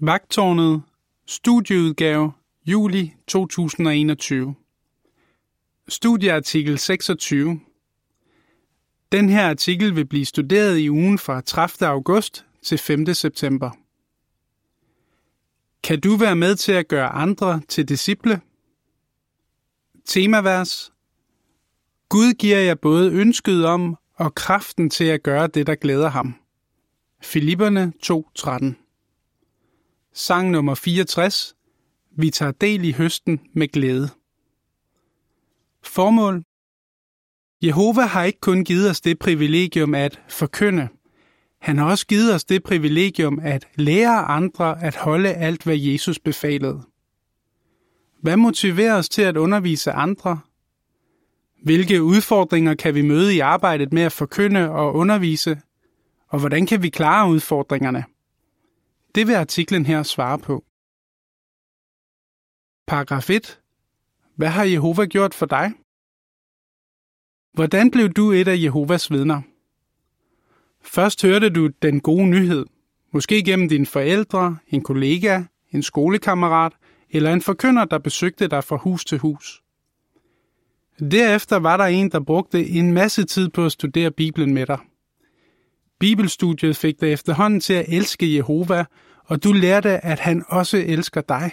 Vagtårnet, studieudgave, juli 2021. Studieartikel 26. Den her artikel vil blive studeret i ugen fra 30. august til 5. september. Kan du være med til at gøre andre til disciple? Temavers. Gud giver jer både ønsket om og kraften til at gøre det, der glæder ham. Filipperne 2.13 Sang nummer 64. Vi tager del i høsten med glæde. Formål. Jehova har ikke kun givet os det privilegium at forkynde. Han har også givet os det privilegium at lære andre at holde alt, hvad Jesus befalede. Hvad motiverer os til at undervise andre? Hvilke udfordringer kan vi møde i arbejdet med at forkynde og undervise? Og hvordan kan vi klare udfordringerne? Det vil artiklen her svare på. Paragraf 1. Hvad har Jehova gjort for dig? Hvordan blev du et af Jehovas vidner? Først hørte du den gode nyhed, måske gennem dine forældre, en kollega, en skolekammerat eller en forkynder, der besøgte dig fra hus til hus. Derefter var der en, der brugte en masse tid på at studere Bibelen med dig. Bibelstudiet fik dig efterhånden til at elske Jehova, og du lærte, at han også elsker dig.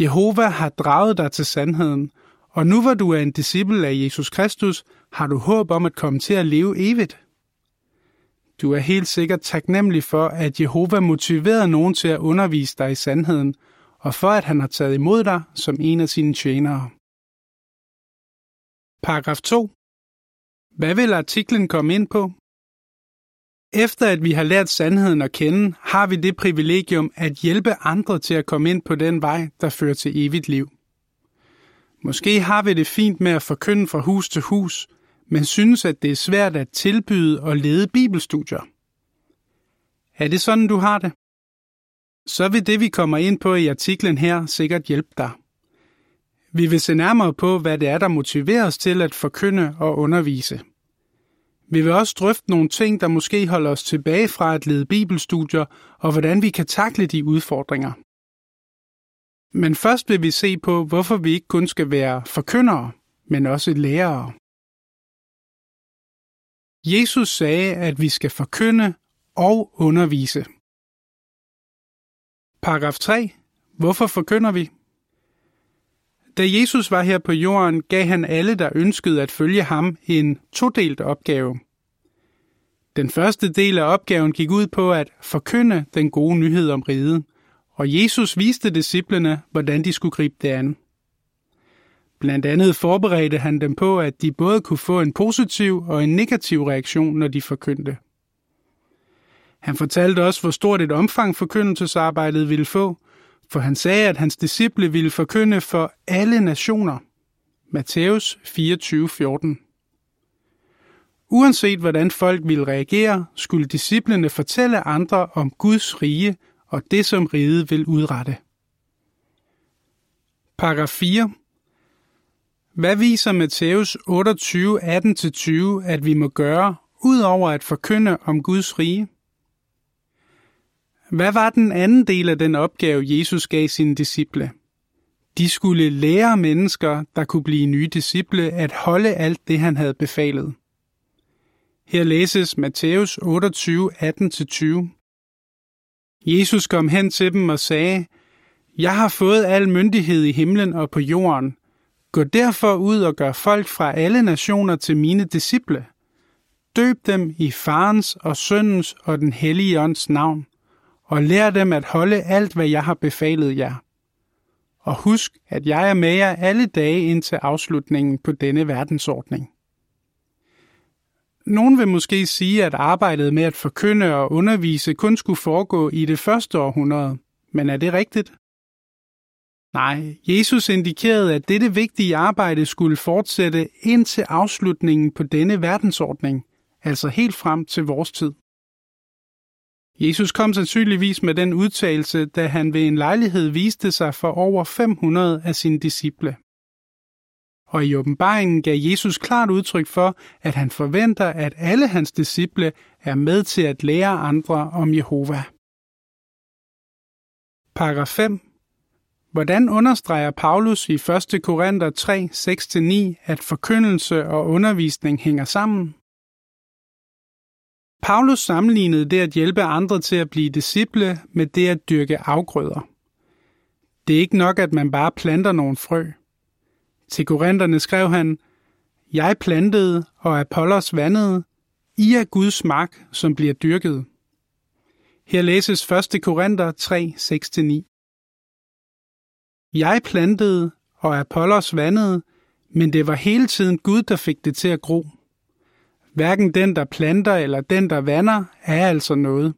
Jehova har draget dig til sandheden, og nu hvor du er en disciple af Jesus Kristus, har du håb om at komme til at leve evigt. Du er helt sikkert taknemmelig for, at Jehova motiverede nogen til at undervise dig i sandheden, og for at han har taget imod dig som en af sine tjenere. Paragraf 2. Hvad vil artiklen komme ind på? Efter at vi har lært sandheden at kende, har vi det privilegium at hjælpe andre til at komme ind på den vej, der fører til evigt liv. Måske har vi det fint med at forkynde fra hus til hus, men synes, at det er svært at tilbyde og lede bibelstudier. Er det sådan, du har det? Så vil det, vi kommer ind på i artiklen her, sikkert hjælpe dig. Vi vil se nærmere på, hvad det er, der motiverer os til at forkynde og undervise. Vi vil også drøfte nogle ting, der måske holder os tilbage fra at lede bibelstudier, og hvordan vi kan takle de udfordringer. Men først vil vi se på, hvorfor vi ikke kun skal være forkyndere, men også lærere. Jesus sagde, at vi skal forkynde og undervise. Paragraf 3. Hvorfor forkynder vi? Da Jesus var her på jorden, gav han alle, der ønskede at følge ham, en todelt opgave. Den første del af opgaven gik ud på at forkynde den gode nyhed om riget, og Jesus viste disciplene, hvordan de skulle gribe det an. Blandt andet forberedte han dem på, at de både kunne få en positiv og en negativ reaktion, når de forkyndte. Han fortalte også, hvor stort et omfang forkyndelsesarbejdet ville få, for han sagde, at hans disciple ville forkynde for alle nationer. Matthæus 24:14. Uanset hvordan folk ville reagere, skulle disciplene fortælle andre om Guds rige og det, som riget vil udrette. Paragraf 4. Hvad viser Matthæus 28, 18-20, at vi må gøre, udover at forkynde om Guds rige? Hvad var den anden del af den opgave, Jesus gav sine disciple? De skulle lære mennesker, der kunne blive nye disciple, at holde alt det, han havde befalet. Her læses Matthæus 28, 18-20. Jesus kom hen til dem og sagde, Jeg har fået al myndighed i himlen og på jorden. Gå derfor ud og gør folk fra alle nationer til mine disciple. Døb dem i farens og søndens og den hellige ånds navn, og lær dem at holde alt, hvad jeg har befalet jer. Og husk, at jeg er med jer alle dage indtil afslutningen på denne verdensordning. Nogen vil måske sige, at arbejdet med at forkynde og undervise kun skulle foregå i det første århundrede. Men er det rigtigt? Nej, Jesus indikerede, at dette vigtige arbejde skulle fortsætte indtil afslutningen på denne verdensordning, altså helt frem til vores tid. Jesus kom sandsynligvis med den udtalelse, da han ved en lejlighed viste sig for over 500 af sine disciple. Og i åbenbaringen gav Jesus klart udtryk for, at han forventer, at alle hans disciple er med til at lære andre om Jehova. Paragraf 5. Hvordan understreger Paulus i 1. Korinther 3, 6-9, at forkyndelse og undervisning hænger sammen? Paulus sammenlignede det at hjælpe andre til at blive disciple med det at dyrke afgrøder. Det er ikke nok, at man bare planter nogle frø. Til korinterne skrev han, Jeg plantede, og Apollos vandede, I er Guds mark, som bliver dyrket. Her læses 1. Korinther 3, 6-9. Jeg plantede, og Apollos vandede, men det var hele tiden Gud, der fik det til at gro. Hverken den, der planter eller den, der vander, er altså noget.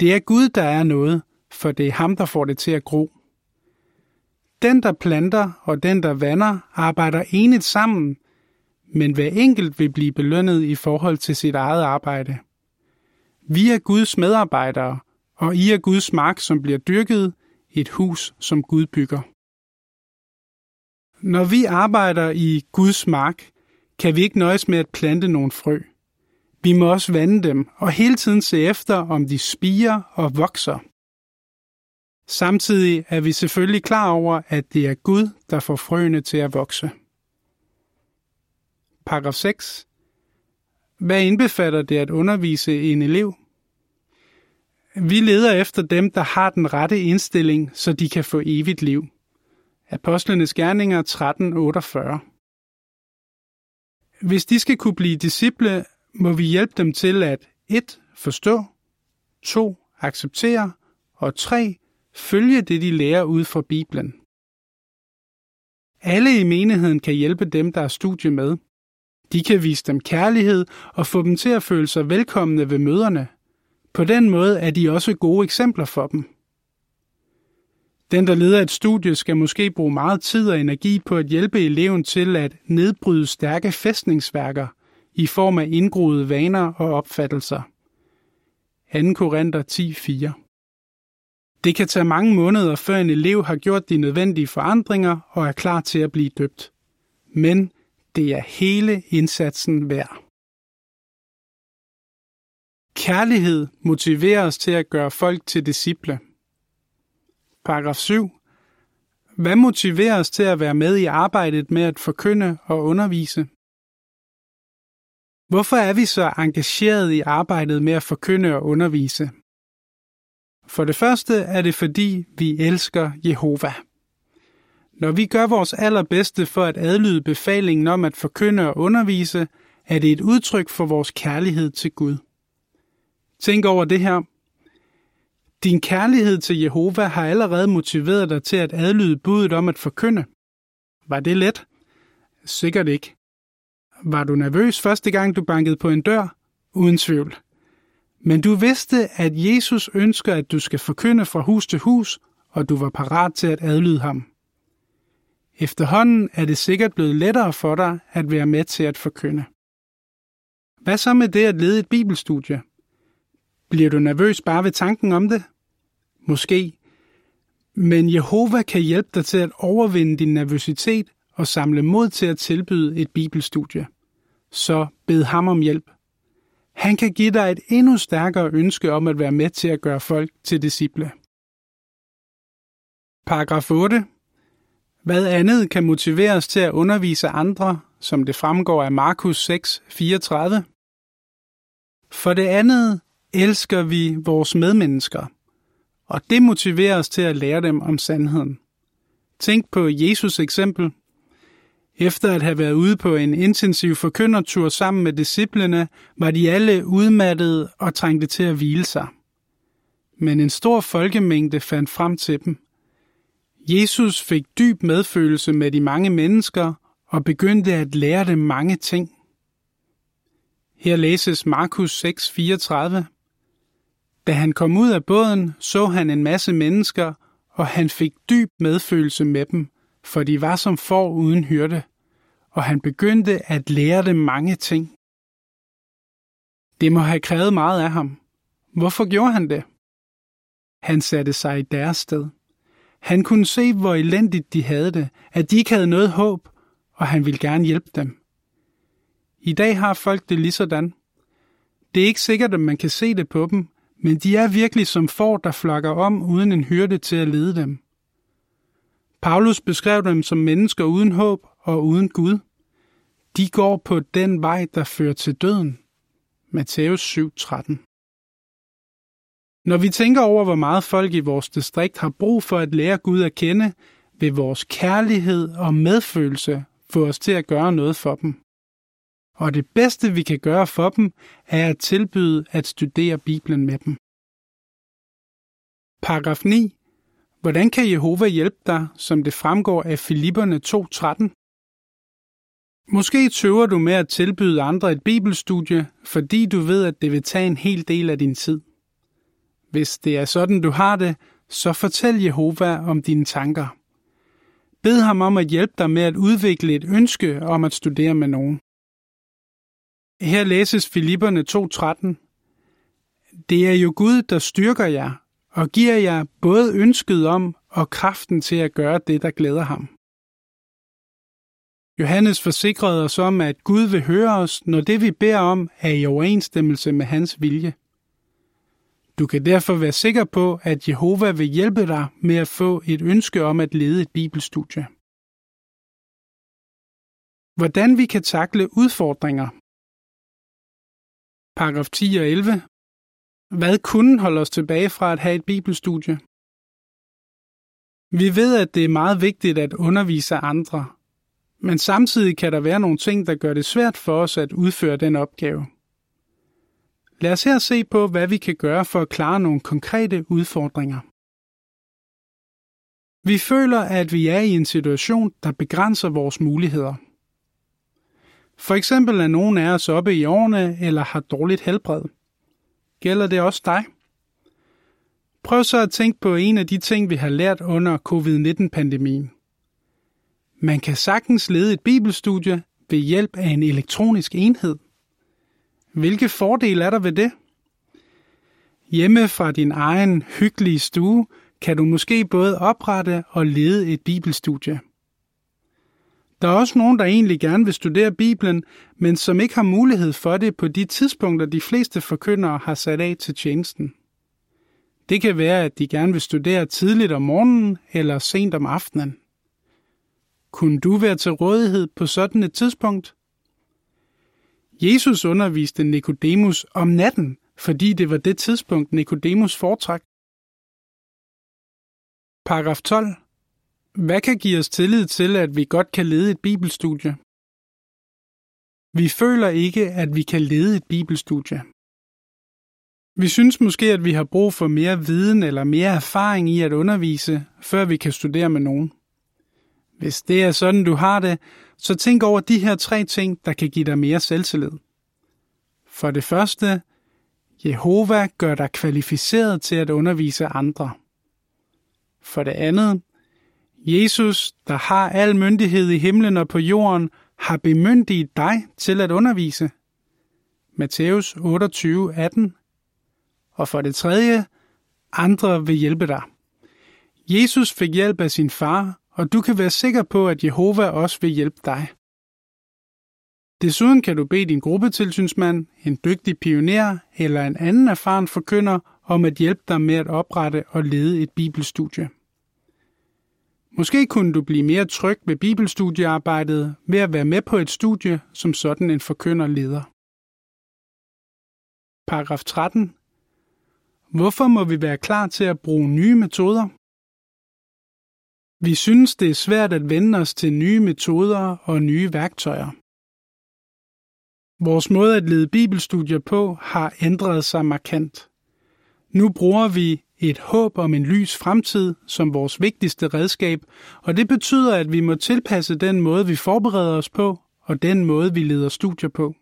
Det er Gud, der er noget, for det er ham, der får det til at gro. Den, der planter og den, der vander, arbejder enigt sammen, men hver enkelt vil blive belønnet i forhold til sit eget arbejde. Vi er Guds medarbejdere, og I er Guds mark, som bliver dyrket, et hus, som Gud bygger. Når vi arbejder i Guds mark, kan vi ikke nøjes med at plante nogle frø. Vi må også vande dem og hele tiden se efter, om de spiger og vokser. Samtidig er vi selvfølgelig klar over, at det er Gud, der får frøene til at vokse. Paragraf 6. Hvad indbefatter det at undervise en elev? Vi leder efter dem, der har den rette indstilling, så de kan få evigt liv. Apostlenes Gerninger 13.48 hvis de skal kunne blive disciple, må vi hjælpe dem til at 1. Forstå, 2. Acceptere og 3 følge det, de lærer ud fra Bibelen. Alle i menigheden kan hjælpe dem, der er studie med. De kan vise dem kærlighed og få dem til at føle sig velkomne ved møderne. På den måde er de også gode eksempler for dem. Den, der leder et studie, skal måske bruge meget tid og energi på at hjælpe eleven til at nedbryde stærke fæstningsværker i form af indgroede vaner og opfattelser. 2. Korinther 10.4 det kan tage mange måneder, før en elev har gjort de nødvendige forandringer og er klar til at blive døbt. Men det er hele indsatsen værd. Kærlighed motiverer os til at gøre folk til disciple. Paragraf 7. Hvad motiverer os til at være med i arbejdet med at forkynde og undervise? Hvorfor er vi så engageret i arbejdet med at forkynde og undervise? For det første er det fordi, vi elsker Jehova. Når vi gør vores allerbedste for at adlyde befalingen om at forkynde og undervise, er det et udtryk for vores kærlighed til Gud. Tænk over det her. Din kærlighed til Jehova har allerede motiveret dig til at adlyde budet om at forkynde. Var det let? Sikkert ikke. Var du nervøs første gang, du bankede på en dør? Uden tvivl. Men du vidste, at Jesus ønsker, at du skal forkynde fra hus til hus, og du var parat til at adlyde ham. Efterhånden er det sikkert blevet lettere for dig at være med til at forkynde. Hvad så med det at lede et bibelstudie? Bliver du nervøs bare ved tanken om det? Måske. Men Jehova kan hjælpe dig til at overvinde din nervøsitet og samle mod til at tilbyde et bibelstudie. Så bed ham om hjælp. Han kan give dig et endnu stærkere ønske om at være med til at gøre folk til disciple. Paragraf 8. Hvad andet kan motivere os til at undervise andre, som det fremgår af Markus 6, 34? For det andet elsker vi vores medmennesker, og det motiverer os til at lære dem om sandheden. Tænk på Jesus eksempel – efter at have været ude på en intensiv forkyndertur sammen med disciplene, var de alle udmattede og trængte til at hvile sig. Men en stor folkemængde fandt frem til dem. Jesus fik dyb medfølelse med de mange mennesker og begyndte at lære dem mange ting. Her læses Markus 6:34. Da han kom ud af båden, så han en masse mennesker, og han fik dyb medfølelse med dem, for de var som får uden hyrde, og han begyndte at lære dem mange ting. Det må have krævet meget af ham. Hvorfor gjorde han det? Han satte sig i deres sted. Han kunne se, hvor elendigt de havde det, at de ikke havde noget håb, og han ville gerne hjælpe dem. I dag har folk det lige sådan. Det er ikke sikkert, at man kan se det på dem, men de er virkelig som får, der flakker om uden en hyrde til at lede dem. Paulus beskrev dem som mennesker uden håb og uden Gud. De går på den vej, der fører til døden. Matthæus 7:13. Når vi tænker over, hvor meget folk i vores distrikt har brug for at lære Gud at kende, vil vores kærlighed og medfølelse få os til at gøre noget for dem. Og det bedste, vi kan gøre for dem, er at tilbyde at studere Bibelen med dem. Paragraf 9. Hvordan kan Jehova hjælpe dig, som det fremgår af Filipperne 2.13? Måske tøver du med at tilbyde andre et bibelstudie, fordi du ved, at det vil tage en hel del af din tid. Hvis det er sådan, du har det, så fortæl Jehova om dine tanker. Bed ham om at hjælpe dig med at udvikle et ønske om at studere med nogen. Her læses Filipperne 2.13. Det er jo Gud, der styrker jer og giver jer både ønsket om og kraften til at gøre det, der glæder ham. Johannes forsikrede os om, at Gud vil høre os, når det vi beder om er i overensstemmelse med hans vilje. Du kan derfor være sikker på, at Jehova vil hjælpe dig med at få et ønske om at lede et bibelstudie. Hvordan vi kan takle udfordringer. Paragraf 10 og 11. Hvad kunne holde os tilbage fra at have et bibelstudie? Vi ved, at det er meget vigtigt at undervise andre, men samtidig kan der være nogle ting, der gør det svært for os at udføre den opgave. Lad os her se på, hvad vi kan gøre for at klare nogle konkrete udfordringer. Vi føler, at vi er i en situation, der begrænser vores muligheder. For eksempel er nogen af os oppe i årene eller har dårligt helbred. Gælder det også dig? Prøv så at tænke på en af de ting, vi har lært under covid-19-pandemien. Man kan sagtens lede et bibelstudie ved hjælp af en elektronisk enhed. Hvilke fordele er der ved det? Hjemme fra din egen hyggelige stue kan du måske både oprette og lede et bibelstudie. Der er også nogen, der egentlig gerne vil studere Bibelen, men som ikke har mulighed for det på de tidspunkter, de fleste forkyndere har sat af til tjenesten. Det kan være, at de gerne vil studere tidligt om morgenen eller sent om aftenen. Kunne du være til rådighed på sådan et tidspunkt? Jesus underviste Nikodemus om natten, fordi det var det tidspunkt, Nikodemus foretrak. Paragraf 12. Hvad kan give os tillid til, at vi godt kan lede et bibelstudie? Vi føler ikke, at vi kan lede et bibelstudie. Vi synes måske, at vi har brug for mere viden eller mere erfaring i at undervise, før vi kan studere med nogen. Hvis det er sådan, du har det, så tænk over de her tre ting, der kan give dig mere selvtillid. For det første, Jehova gør dig kvalificeret til at undervise andre. For det andet, Jesus, der har al myndighed i himlen og på jorden, har bemyndiget dig til at undervise. Matthæus 28, 18. Og for det tredje, andre vil hjælpe dig. Jesus fik hjælp af sin far, og du kan være sikker på, at Jehova også vil hjælpe dig. Desuden kan du bede din gruppetilsynsmand, en dygtig pioner eller en anden erfaren forkynder om at hjælpe dig med at oprette og lede et bibelstudie. Måske kunne du blive mere tryg ved bibelstudiearbejdet ved at være med på et studie, som sådan en forkynder leder. Paragraf 13. Hvorfor må vi være klar til at bruge nye metoder? Vi synes, det er svært at vende os til nye metoder og nye værktøjer. Vores måde at lede bibelstudier på har ændret sig markant. Nu bruger vi et håb om en lys fremtid som vores vigtigste redskab, og det betyder, at vi må tilpasse den måde, vi forbereder os på, og den måde, vi leder studier på.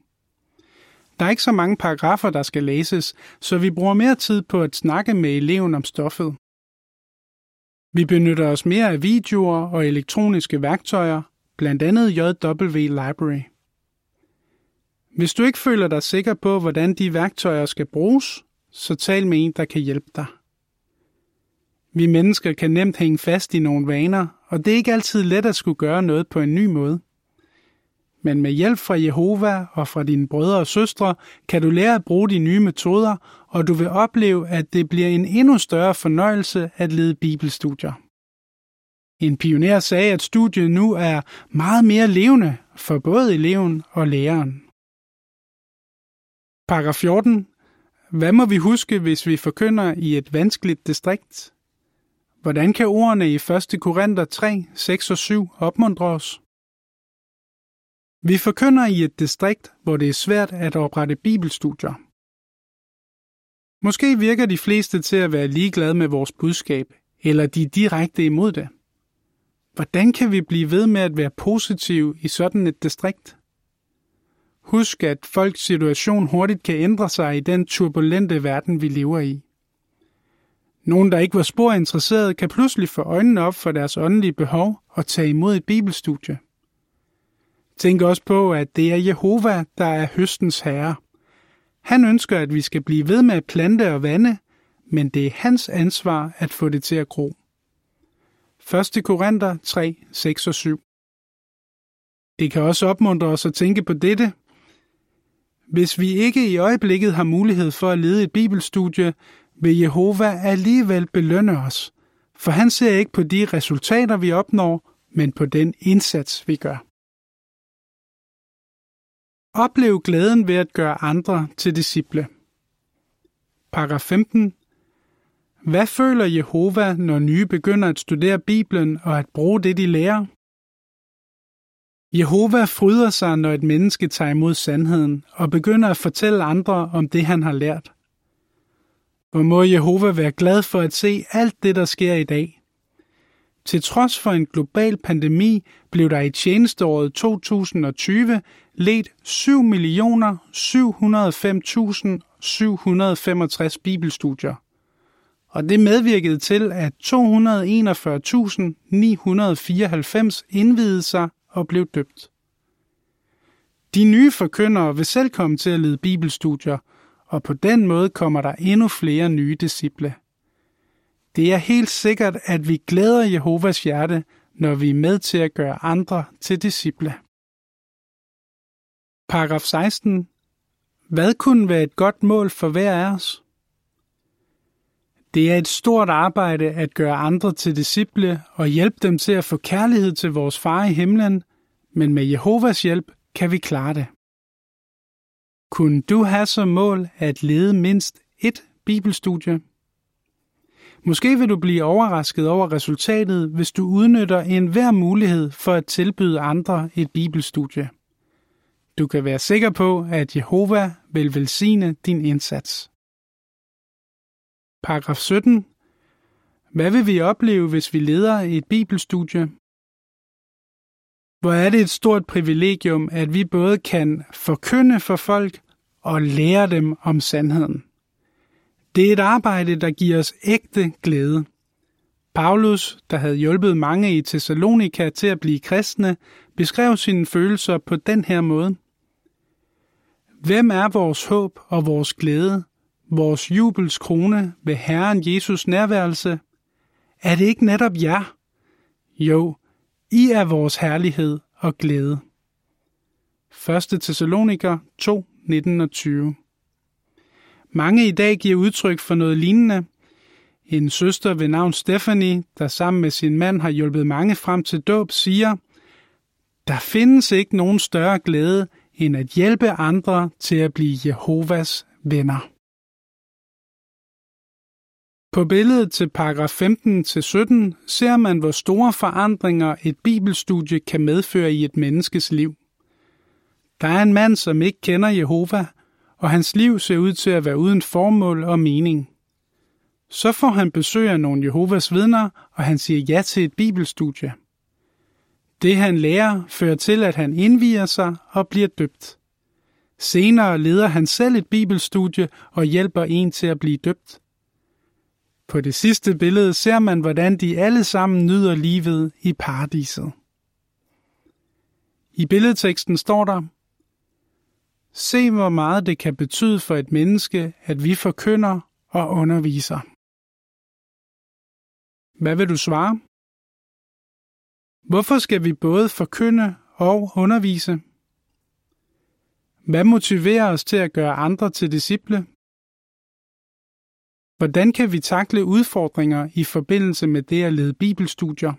Der er ikke så mange paragrafer, der skal læses, så vi bruger mere tid på at snakke med eleven om stoffet. Vi benytter os mere af videoer og elektroniske værktøjer, blandt andet JW Library. Hvis du ikke føler dig sikker på, hvordan de værktøjer skal bruges, så tal med en, der kan hjælpe dig. Vi mennesker kan nemt hænge fast i nogle vaner, og det er ikke altid let at skulle gøre noget på en ny måde. men med hjælp fra Jehova og fra dine brødre og søstre kan du lære at bruge de nye metoder, og du vil opleve, at det bliver en endnu større fornøjelse at lede bibelstudier. En pioner sagde, at studiet nu er meget mere levende for både eleven og læreren. Paragraf 14. Hvad må vi huske, hvis vi forkynder i et vanskeligt distrikt? Hvordan kan ordene i 1. Korinther 3, 6 og 7 opmuntre os? Vi forkynder i et distrikt, hvor det er svært at oprette bibelstudier. Måske virker de fleste til at være ligeglade med vores budskab, eller de er direkte imod det. Hvordan kan vi blive ved med at være positive i sådan et distrikt? Husk, at folks situation hurtigt kan ændre sig i den turbulente verden, vi lever i. Nogen, der ikke var spor interesseret, kan pludselig få øjnene op for deres åndelige behov og tage imod et bibelstudie. Tænk også på, at det er Jehova, der er høstens herre. Han ønsker, at vi skal blive ved med at plante og vande, men det er hans ansvar at få det til at gro. 1. Korinther 3, 6 og 7 Det kan også opmuntre os at tænke på dette. Hvis vi ikke i øjeblikket har mulighed for at lede et bibelstudie, vil Jehova alligevel belønne os, for han ser ikke på de resultater, vi opnår, men på den indsats, vi gør. Oplev glæden ved at gøre andre til disciple. Paragraf 15. Hvad føler Jehova, når nye begynder at studere Bibelen og at bruge det, de lærer? Jehova fryder sig, når et menneske tager imod sandheden og begynder at fortælle andre om det, han har lært. Hvor må Jehova være glad for at se alt det, der sker i dag. Til trods for en global pandemi blev der i tjenesteåret 2020 let 7.705.765 bibelstudier. Og det medvirkede til, at 241.994 indvidede sig og blev døbt. De nye forkyndere vil selv komme til at lede bibelstudier, og på den måde kommer der endnu flere nye disciple. Det er helt sikkert, at vi glæder Jehovas hjerte, når vi er med til at gøre andre til disciple. Paragraf 16. Hvad kunne være et godt mål for hver af os? Det er et stort arbejde at gøre andre til disciple og hjælpe dem til at få kærlighed til vores far i himlen, men med Jehovas hjælp kan vi klare det. Kunne du have som mål at lede mindst et bibelstudie? Måske vil du blive overrasket over resultatet, hvis du udnytter enhver mulighed for at tilbyde andre et bibelstudie. Du kan være sikker på, at Jehova vil velsigne din indsats. Paragraf 17. Hvad vil vi opleve, hvis vi leder et bibelstudie? Hvor er det et stort privilegium, at vi både kan forkynde for folk og lære dem om sandheden. Det er et arbejde, der giver os ægte glæde. Paulus, der havde hjulpet mange i Thessalonika til at blive kristne, beskrev sine følelser på den her måde. Hvem er vores håb og vores glæde, vores jubels krone ved Herren Jesus nærværelse? Er det ikke netop jer? Jo, i er vores herlighed og glæde. 1. Thessaloniker 2, 19 og 20 mange i dag giver udtryk for noget lignende. En søster ved navn Stephanie, der sammen med sin mand har hjulpet mange frem til dåb, siger, der findes ikke nogen større glæde end at hjælpe andre til at blive Jehovas venner. På billedet til paragraf 15-17 ser man, hvor store forandringer et bibelstudie kan medføre i et menneskes liv. Der er en mand, som ikke kender Jehova, og hans liv ser ud til at være uden formål og mening. Så får han besøg af nogle Jehovas vidner, og han siger ja til et bibelstudie. Det han lærer fører til, at han indviger sig og bliver døbt. Senere leder han selv et bibelstudie og hjælper en til at blive døbt. På det sidste billede ser man, hvordan de alle sammen nyder livet i paradiset. I billedteksten står der, Se, hvor meget det kan betyde for et menneske, at vi forkynder og underviser. Hvad vil du svare? Hvorfor skal vi både forkynde og undervise? Hvad motiverer os til at gøre andre til disciple? Hvordan kan vi takle udfordringer i forbindelse med det at lede bibelstudier?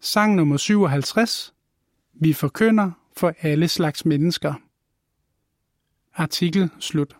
Sang nummer 57. Vi forkynder for alle slags mennesker. Artikel slut.